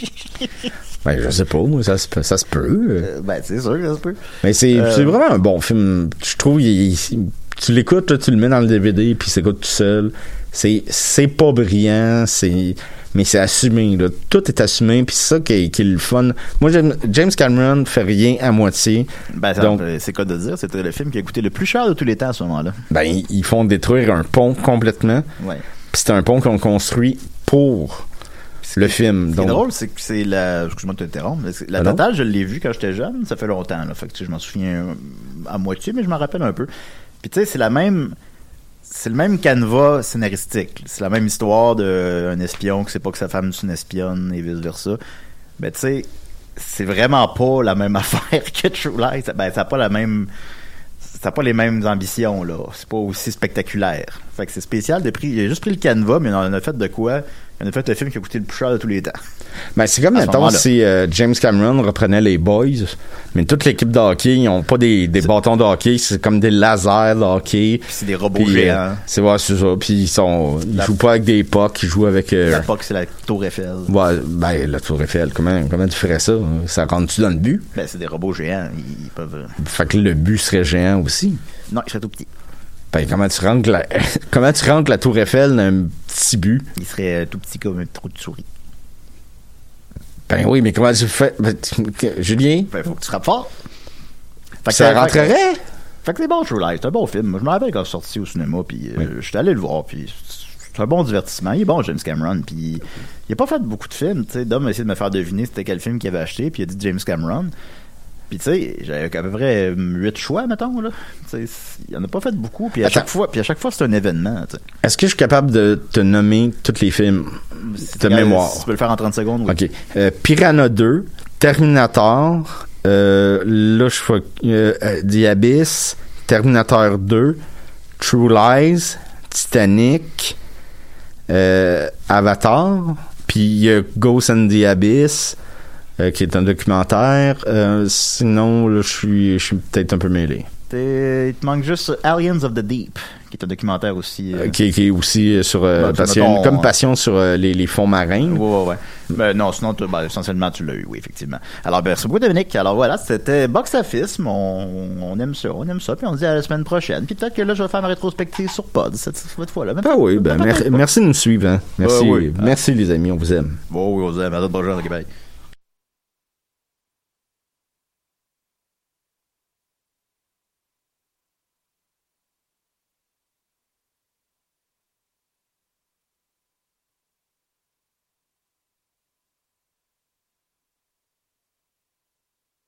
[laughs] ben, je sais pas, moi, ça, se peut- ça se peut. Euh, ben, c'est sûr que ça se peut. Mais c'est Euh, vraiment un bon film. Je trouve, il- il- tu l'écoutes, tu le mets dans le DVD, puis s'écoute tout seul. C'est c'est pas brillant, c'est mais c'est assumé. Là. Tout est assumé, puis c'est ça qui est, qui est le fun. Moi, James Cameron fait rien à moitié. Ben, Donc- euh, c'est quoi de dire? C'était le film qui a coûté le plus cher de tous les temps à ce moment-là. Ben, ils- ils font détruire un pont complètement. Ouais. Puis c'est un pont qu'on construit pour le film. Ce qui est drôle, c'est que c'est la. Excuse-moi de t'interrompre, la non? totale, je l'ai vue quand j'étais jeune, ça fait longtemps, là. Fait que tu sais, je m'en souviens euh, à moitié, mais je m'en rappelle un peu. Puis tu sais, c'est la même. C'est le même canevas scénaristique. C'est la même histoire d'un espion qui sait pas que sa femme est une espionne et vice versa. Mais tu sais, c'est vraiment pas la même [laughs] affaire que True Lies. Ben, ça n'a pas la même. Ça pas les mêmes ambitions, là. C'est pas aussi spectaculaire. Fait que c'est spécial de prix. A juste pris le canevas, mais il en a fait de quoi? Il en a fait le film qui a coûté le plus cher de tous les temps. Ben, c'est comme, À mettons, si euh, James Cameron reprenait les Boys, mais toute l'équipe de hockey, ils ont pas des, des bâtons de hockey, c'est comme des lasers de hockey. Puis c'est des robots euh, géants. c'est ouais, c'est ça. Puis ils sont, ils La- jouent pas avec des pucks, ils jouent avec. euh, La POC, c'est la Tour Eiffel. ouais, ben la Tour Eiffel. Comment, comment tu ferais ça? Ça rentre-tu dans le but? Ben, c'est des robots géants. Ils, peuvent. euh, Fait que le but serait géant aussi. Non, ils seraient tout petits. Ben comment tu rentres la, [laughs] comment tu rentres la Tour Eiffel dans un petit but? Ils seraient euh, tout petits comme un trou de souris. Ben oui, mais comment tu fais? Ben, Julien? Ben, faut que tu frappes fort. Fait que Ça fait que- rentrerait Fait que c'est bon, True Lies. C'est un bon film. Je me rappelle quand je suis sorti au cinéma, puis euh, j'étais allé le voir, puis c'est un bon divertissement. Il est bon, James Cameron, puis il a pas fait beaucoup de films. Tu sais, Dom a essayé de me faire deviner c'était quel film qu'il avait acheté, puis il a dit James Cameron. Puis tu sais, j'avais à peu près huit choix, mettons, là. Tu sais, il en a pas fait beaucoup, puis à Attends. chaque fois, puis à chaque fois, c'est un événement. Est-ce que je suis capable de te nommer tous les films Si de mémoire? Si tu peux le faire en 30 secondes, oui. OK. Euh, Piranha 2, Terminator, euh, là, je fais euh, euh, The Abyss, Terminator 2, True Lies, Titanic, Avatar, puis il y a Ghost and the Abyss, euh, qui est un documentaire. Euh, sinon, là, je suis je suis peut-être un peu mêlé. Il te manque juste Aliens of the Deep, qui est un documentaire aussi. euh, qui, qui est aussi sur euh, Ben, parce qu'il y a une- mettons, comme passion sur euh, les, les fonds marins. Ouais, ouais, ouais. Ben, non, sinon, tu- ben, essentiellement, tu l'as eu, oui, effectivement. Alors, ben, merci beaucoup, Dominique. Alors, voilà, c'était Box Office. On, on aime ça, on aime ça. Puis on se dit à la semaine prochaine. Puis peut-être que là, je vais faire ma rétrospective sur Pod cette, cette fois-là. Ah oui, ben, mer- pas. merci de nous suivre. hein. Merci, oui. merci les amis, on vous aime. Bon, oui, on se dit à la prochaine.